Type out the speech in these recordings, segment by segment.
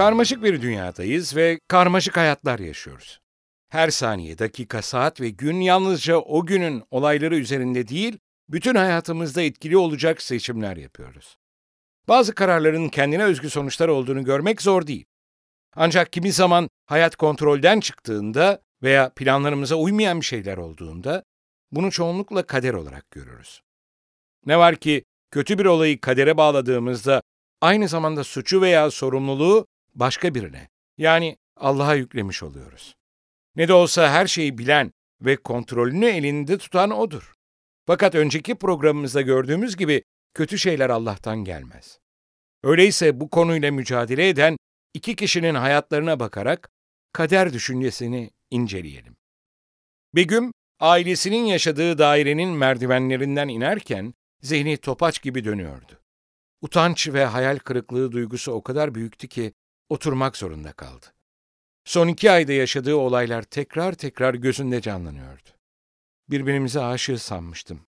Karmaşık bir dünyadayız ve karmaşık hayatlar yaşıyoruz. Her saniye, dakika, saat ve gün yalnızca o günün olayları üzerinde değil, bütün hayatımızda etkili olacak seçimler yapıyoruz. Bazı kararların kendine özgü sonuçlar olduğunu görmek zor değil. Ancak kimi zaman hayat kontrolden çıktığında veya planlarımıza uymayan bir şeyler olduğunda bunu çoğunlukla kader olarak görürüz. Ne var ki kötü bir olayı kadere bağladığımızda aynı zamanda suçu veya sorumluluğu başka birine yani Allah'a yüklemiş oluyoruz. Ne de olsa her şeyi bilen ve kontrolünü elinde tutan O'dur. Fakat önceki programımızda gördüğümüz gibi kötü şeyler Allah'tan gelmez. Öyleyse bu konuyla mücadele eden iki kişinin hayatlarına bakarak kader düşüncesini inceleyelim. Begüm, ailesinin yaşadığı dairenin merdivenlerinden inerken zihni topaç gibi dönüyordu. Utanç ve hayal kırıklığı duygusu o kadar büyüktü ki oturmak zorunda kaldı. Son iki ayda yaşadığı olaylar tekrar tekrar gözünde canlanıyordu. Birbirimize aşığı sanmıştım.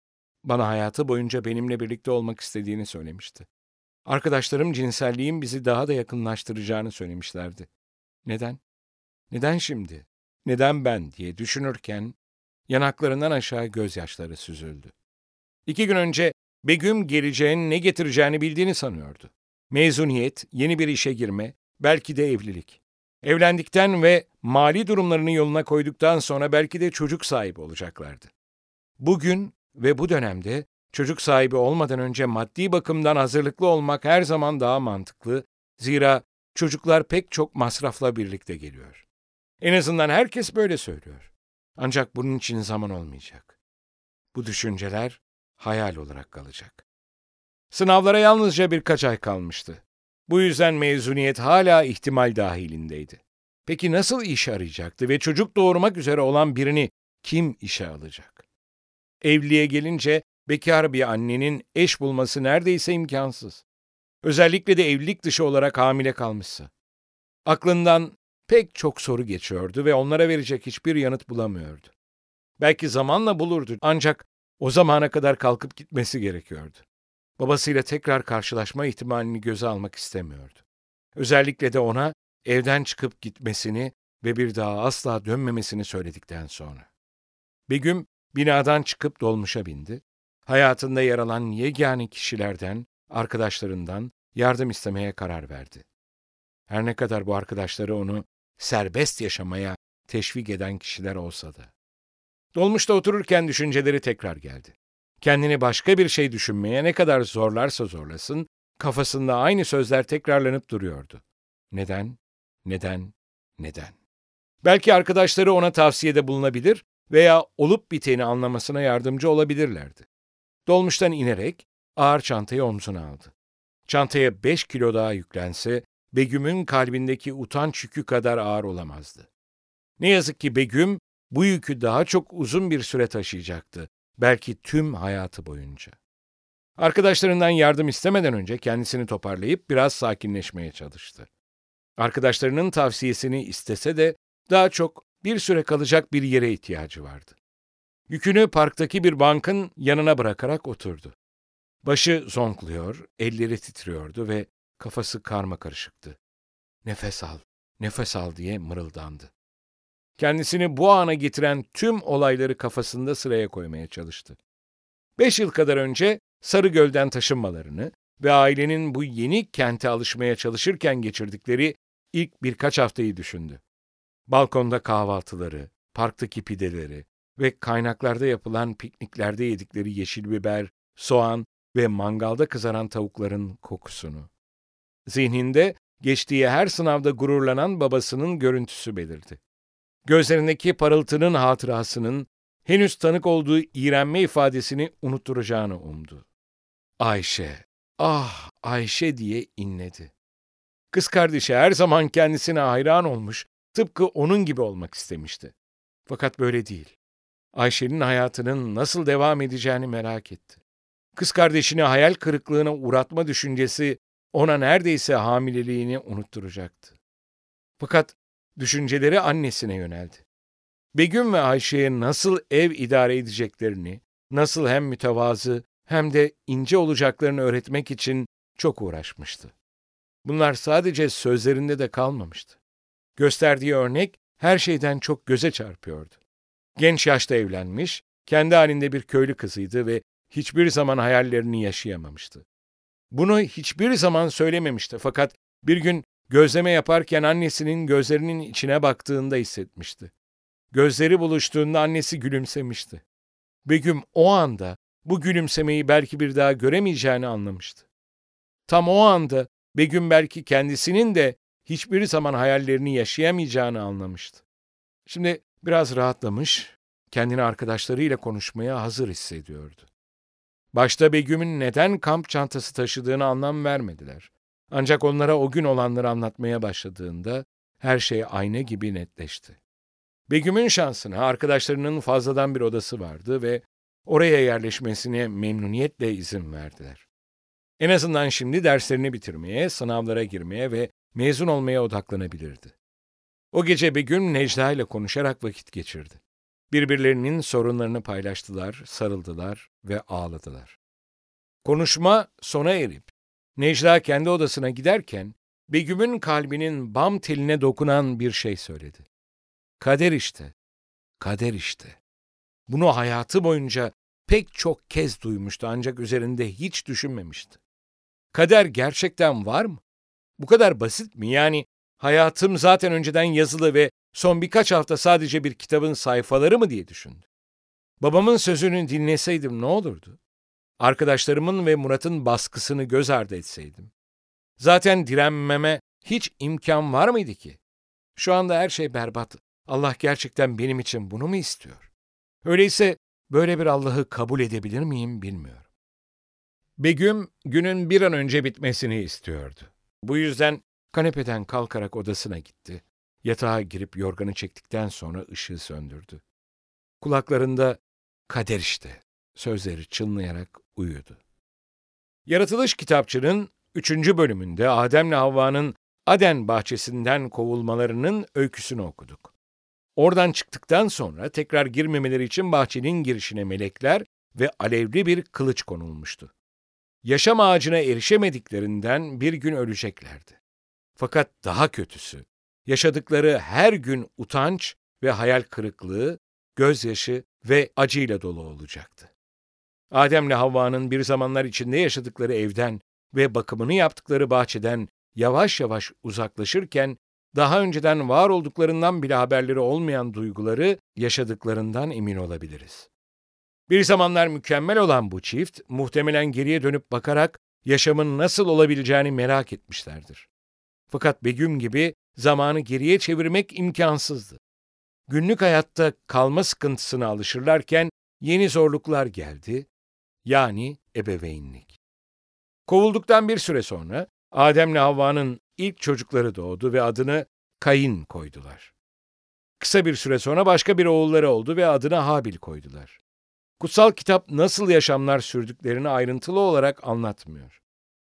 Bana hayatı boyunca benimle birlikte olmak istediğini söylemişti. Arkadaşlarım cinselliğin bizi daha da yakınlaştıracağını söylemişlerdi. Neden? Neden şimdi? Neden ben diye düşünürken yanaklarından aşağı gözyaşları süzüldü. İki gün önce Begüm geleceğin ne getireceğini bildiğini sanıyordu. Mezuniyet, yeni bir işe girme, belki de evlilik. Evlendikten ve mali durumlarını yoluna koyduktan sonra belki de çocuk sahibi olacaklardı. Bugün ve bu dönemde çocuk sahibi olmadan önce maddi bakımdan hazırlıklı olmak her zaman daha mantıklı. Zira çocuklar pek çok masrafla birlikte geliyor. En azından herkes böyle söylüyor. Ancak bunun için zaman olmayacak. Bu düşünceler hayal olarak kalacak. Sınavlara yalnızca birkaç ay kalmıştı. Bu yüzden mezuniyet hala ihtimal dahilindeydi. Peki nasıl iş arayacaktı ve çocuk doğurmak üzere olan birini kim işe alacak? Evliliğe gelince bekar bir annenin eş bulması neredeyse imkansız. Özellikle de evlilik dışı olarak hamile kalmışsa. Aklından pek çok soru geçiyordu ve onlara verecek hiçbir yanıt bulamıyordu. Belki zamanla bulurdu ancak o zamana kadar kalkıp gitmesi gerekiyordu. Babasıyla tekrar karşılaşma ihtimalini göze almak istemiyordu. Özellikle de ona evden çıkıp gitmesini ve bir daha asla dönmemesini söyledikten sonra. Begüm binadan çıkıp dolmuşa bindi. Hayatında yer alan yegane kişilerden, arkadaşlarından yardım istemeye karar verdi. Her ne kadar bu arkadaşları onu serbest yaşamaya teşvik eden kişiler olsa da. Dolmuşta otururken düşünceleri tekrar geldi. Kendini başka bir şey düşünmeye ne kadar zorlarsa zorlasın, kafasında aynı sözler tekrarlanıp duruyordu. Neden? Neden? Neden? Belki arkadaşları ona tavsiyede bulunabilir veya olup biteni anlamasına yardımcı olabilirlerdi. Dolmuştan inerek ağır çantayı omzuna aldı. Çantaya beş kilo daha yüklense Begüm'ün kalbindeki utanç yükü kadar ağır olamazdı. Ne yazık ki Begüm bu yükü daha çok uzun bir süre taşıyacaktı, belki tüm hayatı boyunca. Arkadaşlarından yardım istemeden önce kendisini toparlayıp biraz sakinleşmeye çalıştı. Arkadaşlarının tavsiyesini istese de daha çok bir süre kalacak bir yere ihtiyacı vardı. Yükünü parktaki bir bankın yanına bırakarak oturdu. Başı zonkluyor, elleri titriyordu ve kafası karma karışıktı. Nefes al, nefes al diye mırıldandı. Kendisini bu ana getiren tüm olayları kafasında sıraya koymaya çalıştı. Beş yıl kadar önce Sarıgöl'den taşınmalarını ve ailenin bu yeni kente alışmaya çalışırken geçirdikleri ilk birkaç haftayı düşündü. Balkonda kahvaltıları, parktaki pideleri ve kaynaklarda yapılan pikniklerde yedikleri yeşil biber, soğan ve mangalda kızaran tavukların kokusunu. Zihninde geçtiği her sınavda gururlanan babasının görüntüsü belirdi. Gözlerindeki parıltının hatırasının henüz tanık olduğu iğrenme ifadesini unutturacağını umdu. Ayşe, ah Ayşe diye inledi. Kız kardeşi her zaman kendisine hayran olmuş, tıpkı onun gibi olmak istemişti. Fakat böyle değil. Ayşe'nin hayatının nasıl devam edeceğini merak etti. Kız kardeşini hayal kırıklığına uğratma düşüncesi ona neredeyse hamileliğini unutturacaktı. Fakat düşünceleri annesine yöneldi. Begüm ve Ayşe'ye nasıl ev idare edeceklerini, nasıl hem mütevazı hem de ince olacaklarını öğretmek için çok uğraşmıştı. Bunlar sadece sözlerinde de kalmamıştı. Gösterdiği örnek her şeyden çok göze çarpıyordu. Genç yaşta evlenmiş, kendi halinde bir köylü kızıydı ve hiçbir zaman hayallerini yaşayamamıştı. Bunu hiçbir zaman söylememişti fakat bir gün gözleme yaparken annesinin gözlerinin içine baktığında hissetmişti. Gözleri buluştuğunda annesi gülümsemişti. Begüm o anda bu gülümsemeyi belki bir daha göremeyeceğini anlamıştı. Tam o anda Begüm belki kendisinin de hiçbir zaman hayallerini yaşayamayacağını anlamıştı. Şimdi biraz rahatlamış, kendini arkadaşlarıyla konuşmaya hazır hissediyordu. Başta Begüm'ün neden kamp çantası taşıdığını anlam vermediler. Ancak onlara o gün olanları anlatmaya başladığında her şey ayna gibi netleşti. Begüm'ün şansına arkadaşlarının fazladan bir odası vardı ve oraya yerleşmesine memnuniyetle izin verdiler. En azından şimdi derslerini bitirmeye, sınavlara girmeye ve mezun olmaya odaklanabilirdi. O gece Begüm Necla ile konuşarak vakit geçirdi. Birbirlerinin sorunlarını paylaştılar, sarıldılar ve ağladılar. Konuşma sona erip Necla kendi odasına giderken Begüm'ün kalbinin bam teline dokunan bir şey söyledi. Kader işte, kader işte. Bunu hayatı boyunca pek çok kez duymuştu ancak üzerinde hiç düşünmemişti. Kader gerçekten var mı? Bu kadar basit mi? Yani hayatım zaten önceden yazılı ve son birkaç hafta sadece bir kitabın sayfaları mı diye düşündü. Babamın sözünü dinleseydim ne olurdu? Arkadaşlarımın ve Murat'ın baskısını göz ardı etseydim. Zaten direnmeme hiç imkan var mıydı ki? Şu anda her şey berbat. Allah gerçekten benim için bunu mu istiyor? Öyleyse böyle bir Allah'ı kabul edebilir miyim bilmiyorum. Begüm günün bir an önce bitmesini istiyordu. Bu yüzden kanepeden kalkarak odasına gitti. Yatağa girip yorganı çektikten sonra ışığı söndürdü. Kulaklarında kader işte sözleri çınlayarak uyudu. Yaratılış kitapçının üçüncü bölümünde Adem'le Havva'nın Aden bahçesinden kovulmalarının öyküsünü okuduk. Oradan çıktıktan sonra tekrar girmemeleri için bahçenin girişine melekler ve alevli bir kılıç konulmuştu yaşam ağacına erişemediklerinden bir gün öleceklerdi. Fakat daha kötüsü, yaşadıkları her gün utanç ve hayal kırıklığı, gözyaşı ve acıyla dolu olacaktı. Adem'le Havva'nın bir zamanlar içinde yaşadıkları evden ve bakımını yaptıkları bahçeden yavaş yavaş uzaklaşırken, daha önceden var olduklarından bile haberleri olmayan duyguları yaşadıklarından emin olabiliriz. Bir zamanlar mükemmel olan bu çift, muhtemelen geriye dönüp bakarak yaşamın nasıl olabileceğini merak etmişlerdir. Fakat Begüm gibi zamanı geriye çevirmek imkansızdı. Günlük hayatta kalma sıkıntısına alışırlarken yeni zorluklar geldi, yani ebeveynlik. Kovulduktan bir süre sonra Adem'le Havva'nın ilk çocukları doğdu ve adını Kayın koydular. Kısa bir süre sonra başka bir oğulları oldu ve adını Habil koydular. Kutsal kitap nasıl yaşamlar sürdüklerini ayrıntılı olarak anlatmıyor.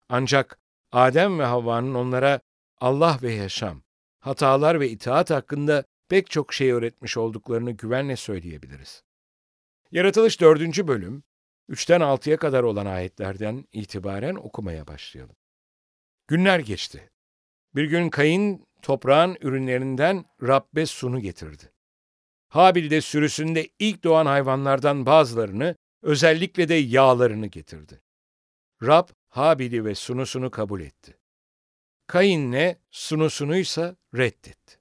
Ancak Adem ve Havva'nın onlara Allah ve yaşam, hatalar ve itaat hakkında pek çok şey öğretmiş olduklarını güvenle söyleyebiliriz. Yaratılış 4. bölüm, 3'ten 6'ya kadar olan ayetlerden itibaren okumaya başlayalım. Günler geçti. Bir gün Kayın toprağın ürünlerinden Rabbe sunu getirdi. Habil de sürüsünde ilk doğan hayvanlardan bazılarını, özellikle de yağlarını getirdi. Rab, Habil'i ve sunusunu kabul etti. Kayin'le sunusunuysa reddetti.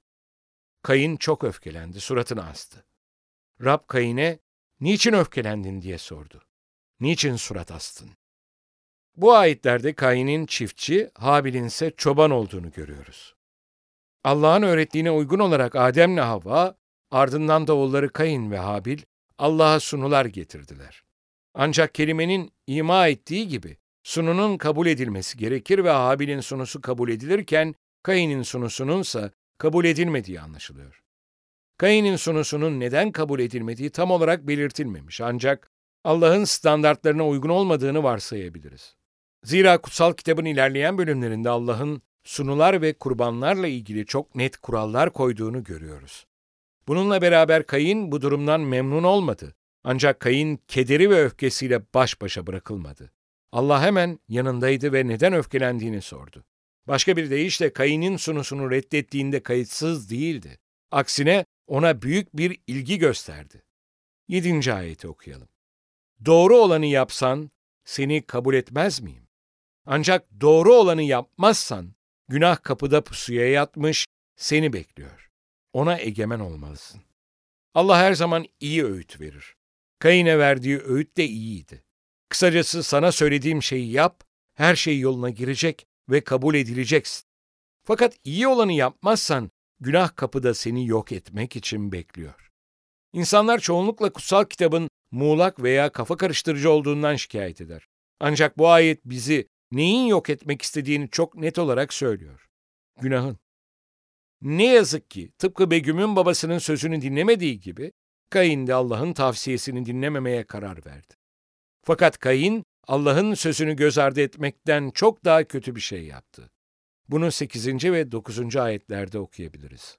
Kayın çok öfkelendi, suratını astı. Rab Kayin'e, niçin öfkelendin diye sordu. Niçin surat astın? Bu ayetlerde Kayin'in çiftçi, Habil'in ise çoban olduğunu görüyoruz. Allah'ın öğrettiğine uygun olarak Adem'le Havva, Ardından da oğulları Kayın ve Habil Allah'a sunular getirdiler. Ancak kelimenin ima ettiği gibi sununun kabul edilmesi gerekir ve Habil'in sunusu kabul edilirken Kayin'in sunusununsa kabul edilmediği anlaşılıyor. Kayin'in sunusunun neden kabul edilmediği tam olarak belirtilmemiş ancak Allah'ın standartlarına uygun olmadığını varsayabiliriz. Zira kutsal kitabın ilerleyen bölümlerinde Allah'ın sunular ve kurbanlarla ilgili çok net kurallar koyduğunu görüyoruz. Bununla beraber Kayın bu durumdan memnun olmadı. Ancak Kayın kederi ve öfkesiyle baş başa bırakılmadı. Allah hemen yanındaydı ve neden öfkelendiğini sordu. Başka bir deyişle Kayın'ın sunusunu reddettiğinde kayıtsız değildi. Aksine ona büyük bir ilgi gösterdi. Yedinci ayeti okuyalım. Doğru olanı yapsan seni kabul etmez miyim? Ancak doğru olanı yapmazsan günah kapıda pusuya yatmış seni bekliyor. Ona egemen olmalısın. Allah her zaman iyi öğüt verir. Kayın'e verdiği öğüt de iyiydi. Kısacası sana söylediğim şeyi yap, her şey yoluna girecek ve kabul edileceksin. Fakat iyi olanı yapmazsan günah kapıda seni yok etmek için bekliyor. İnsanlar çoğunlukla kutsal kitabın muğlak veya kafa karıştırıcı olduğundan şikayet eder. Ancak bu ayet bizi neyin yok etmek istediğini çok net olarak söylüyor. Günahın. Ne yazık ki tıpkı Begüm'ün babasının sözünü dinlemediği gibi Kayin de Allah'ın tavsiyesini dinlememeye karar verdi. Fakat Kayin Allah'ın sözünü göz ardı etmekten çok daha kötü bir şey yaptı. Bunu 8. ve 9. ayetlerde okuyabiliriz.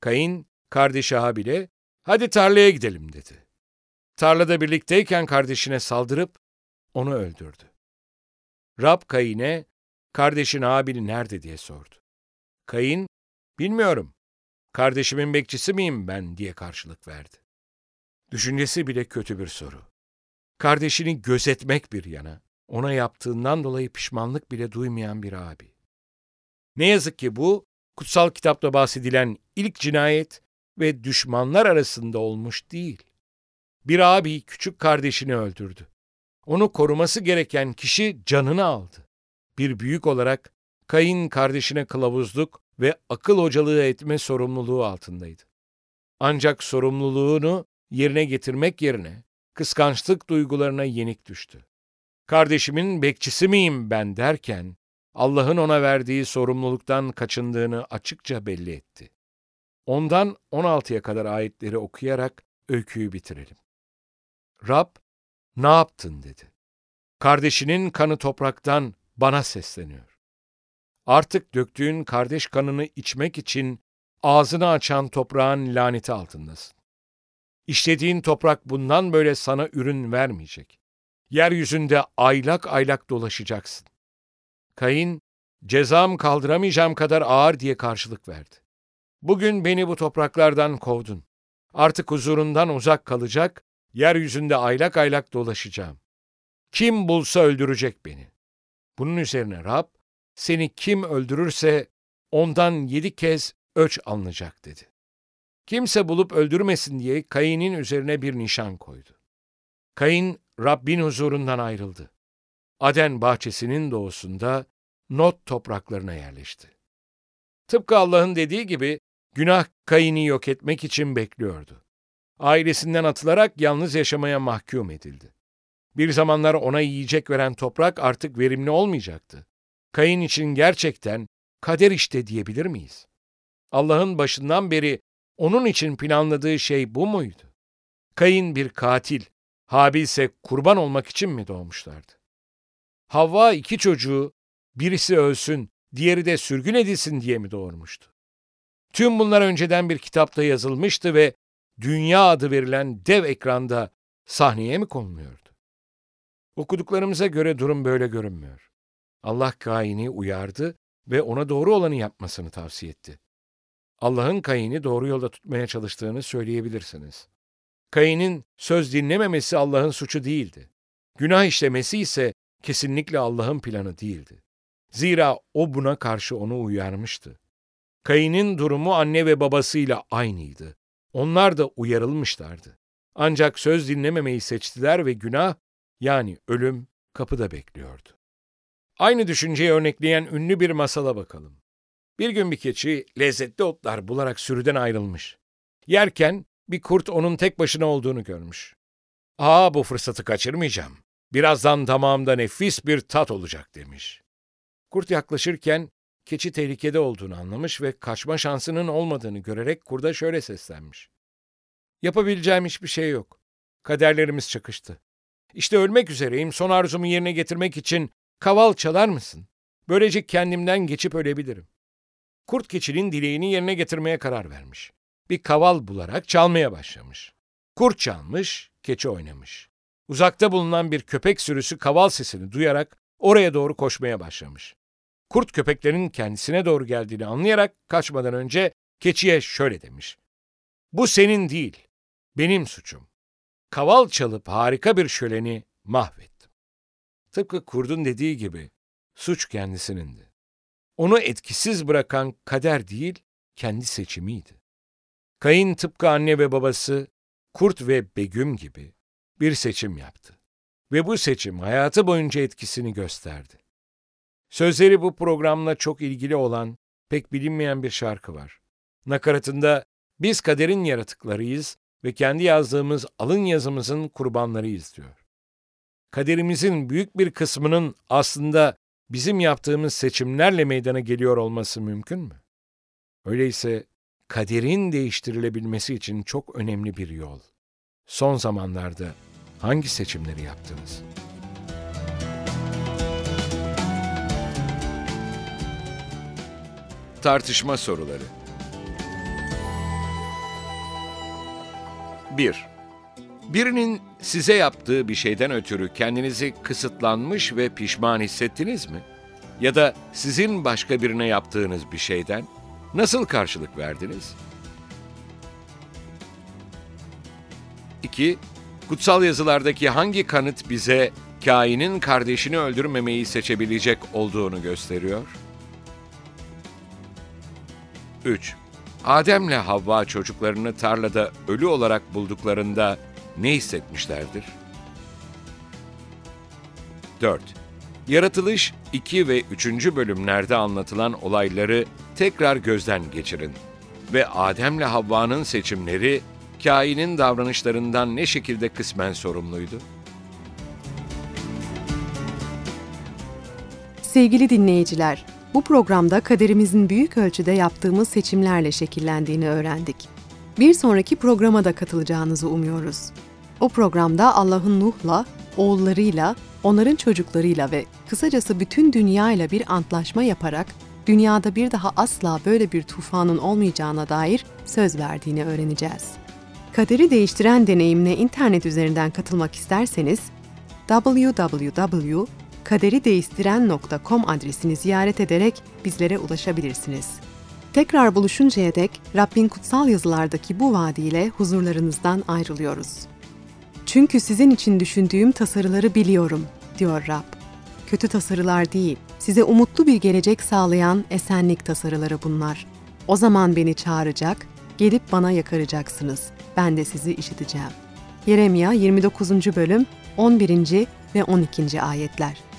Kayin, kardeşi Habil'e, hadi tarlaya gidelim dedi. Tarlada birlikteyken kardeşine saldırıp onu öldürdü. Rab Kayin'e, kardeşin Habil nerede diye sordu. Kayin, bilmiyorum, kardeşimin bekçisi miyim ben diye karşılık verdi. Düşüncesi bile kötü bir soru. Kardeşini gözetmek bir yana, ona yaptığından dolayı pişmanlık bile duymayan bir abi. Ne yazık ki bu, kutsal kitapta bahsedilen ilk cinayet ve düşmanlar arasında olmuş değil. Bir abi küçük kardeşini öldürdü. Onu koruması gereken kişi canını aldı. Bir büyük olarak Kayın kardeşine kılavuzluk ve akıl hocalığı etme sorumluluğu altındaydı. Ancak sorumluluğunu yerine getirmek yerine kıskançlık duygularına yenik düştü. Kardeşimin bekçisi miyim ben derken Allah'ın ona verdiği sorumluluktan kaçındığını açıkça belli etti. Ondan 16'ya kadar ayetleri okuyarak öyküyü bitirelim. Rab, ne yaptın dedi. Kardeşinin kanı topraktan bana sesleniyor. Artık döktüğün kardeş kanını içmek için ağzını açan toprağın laneti altındasın. İşlediğin toprak bundan böyle sana ürün vermeyecek. Yeryüzünde aylak aylak dolaşacaksın. Kayın, cezam kaldıramayacağım kadar ağır diye karşılık verdi. Bugün beni bu topraklardan kovdun. Artık huzurundan uzak kalacak, yeryüzünde aylak aylak dolaşacağım. Kim bulsa öldürecek beni. Bunun üzerine Rab, seni kim öldürürse ondan yedi kez öç alınacak dedi. Kimse bulup öldürmesin diye Kayin'in üzerine bir nişan koydu. Kayin, Rabbin huzurundan ayrıldı. Aden bahçesinin doğusunda Not topraklarına yerleşti. Tıpkı Allah'ın dediği gibi günah Kayin'i yok etmek için bekliyordu. Ailesinden atılarak yalnız yaşamaya mahkum edildi. Bir zamanlar ona yiyecek veren toprak artık verimli olmayacaktı. Kayın için gerçekten kader işte diyebilir miyiz? Allah'ın başından beri onun için planladığı şey bu muydu? Kayın bir katil, Habil ise kurban olmak için mi doğmuşlardı? Havva iki çocuğu, birisi ölsün, diğeri de sürgün edilsin diye mi doğurmuştu? Tüm bunlar önceden bir kitapta yazılmıştı ve dünya adı verilen dev ekranda sahneye mi konuluyordu? Okuduklarımıza göre durum böyle görünmüyor. Allah Kain'i uyardı ve ona doğru olanı yapmasını tavsiye etti. Allah'ın Kayin'i doğru yolda tutmaya çalıştığını söyleyebilirsiniz. Kayin'in söz dinlememesi Allah'ın suçu değildi. Günah işlemesi ise kesinlikle Allah'ın planı değildi. Zira o buna karşı onu uyarmıştı. Kayin'in durumu anne ve babasıyla aynıydı. Onlar da uyarılmışlardı. Ancak söz dinlememeyi seçtiler ve günah, yani ölüm, kapıda bekliyordu. Aynı düşünceyi örnekleyen ünlü bir masala bakalım. Bir gün bir keçi lezzetli otlar bularak sürüden ayrılmış. Yerken bir kurt onun tek başına olduğunu görmüş. ''Aa bu fırsatı kaçırmayacağım. Birazdan damağımda nefis bir tat olacak demiş. Kurt yaklaşırken keçi tehlikede olduğunu anlamış ve kaçma şansının olmadığını görerek kurda şöyle seslenmiş. Yapabileceğim hiçbir şey yok. Kaderlerimiz çakıştı. İşte ölmek üzereyim. Son arzumu yerine getirmek için kaval çalar mısın? Böylece kendimden geçip ölebilirim. Kurt keçinin dileğini yerine getirmeye karar vermiş. Bir kaval bularak çalmaya başlamış. Kurt çalmış, keçi oynamış. Uzakta bulunan bir köpek sürüsü kaval sesini duyarak oraya doğru koşmaya başlamış. Kurt köpeklerin kendisine doğru geldiğini anlayarak kaçmadan önce keçiye şöyle demiş. Bu senin değil, benim suçum. Kaval çalıp harika bir şöleni mahvettim. Tıpkı kurdun dediği gibi suç kendisinin Onu etkisiz bırakan kader değil, kendi seçimiydi. Kayın tıpkı anne ve babası, Kurt ve Begüm gibi bir seçim yaptı. Ve bu seçim hayatı boyunca etkisini gösterdi. Sözleri bu programla çok ilgili olan, pek bilinmeyen bir şarkı var. Nakaratında biz kaderin yaratıklarıyız ve kendi yazdığımız alın yazımızın kurbanlarıyız diyor. Kaderimizin büyük bir kısmının aslında bizim yaptığımız seçimlerle meydana geliyor olması mümkün mü? Öyleyse kaderin değiştirilebilmesi için çok önemli bir yol. Son zamanlarda hangi seçimleri yaptınız? Tartışma soruları 1. Birinin size yaptığı bir şeyden ötürü kendinizi kısıtlanmış ve pişman hissettiniz mi? Ya da sizin başka birine yaptığınız bir şeyden nasıl karşılık verdiniz? 2. Kutsal yazılardaki hangi kanıt bize kainin kardeşini öldürmemeyi seçebilecek olduğunu gösteriyor? 3. Adem'le Havva çocuklarını tarlada ölü olarak bulduklarında ne hissetmişlerdir? 4. Yaratılış 2 ve 3. bölümlerde anlatılan olayları tekrar gözden geçirin ve Adem'le Havva'nın seçimleri kainin davranışlarından ne şekilde kısmen sorumluydu? Sevgili dinleyiciler, bu programda kaderimizin büyük ölçüde yaptığımız seçimlerle şekillendiğini öğrendik. Bir sonraki programa da katılacağınızı umuyoruz. O programda Allah'ın Nuh'la, oğullarıyla, onların çocuklarıyla ve kısacası bütün dünyayla bir antlaşma yaparak dünyada bir daha asla böyle bir tufanın olmayacağına dair söz verdiğini öğreneceğiz. Kaderi değiştiren deneyimine internet üzerinden katılmak isterseniz www kaderideistiren.com adresini ziyaret ederek bizlere ulaşabilirsiniz. Tekrar buluşuncaya dek Rabbin kutsal yazılardaki bu vaadiyle huzurlarınızdan ayrılıyoruz. Çünkü sizin için düşündüğüm tasarıları biliyorum, diyor Rab. Kötü tasarılar değil, size umutlu bir gelecek sağlayan esenlik tasarıları bunlar. O zaman beni çağıracak, gelip bana yakaracaksınız. Ben de sizi işiteceğim. Yeremya 29. bölüm 11. ve 12. ayetler.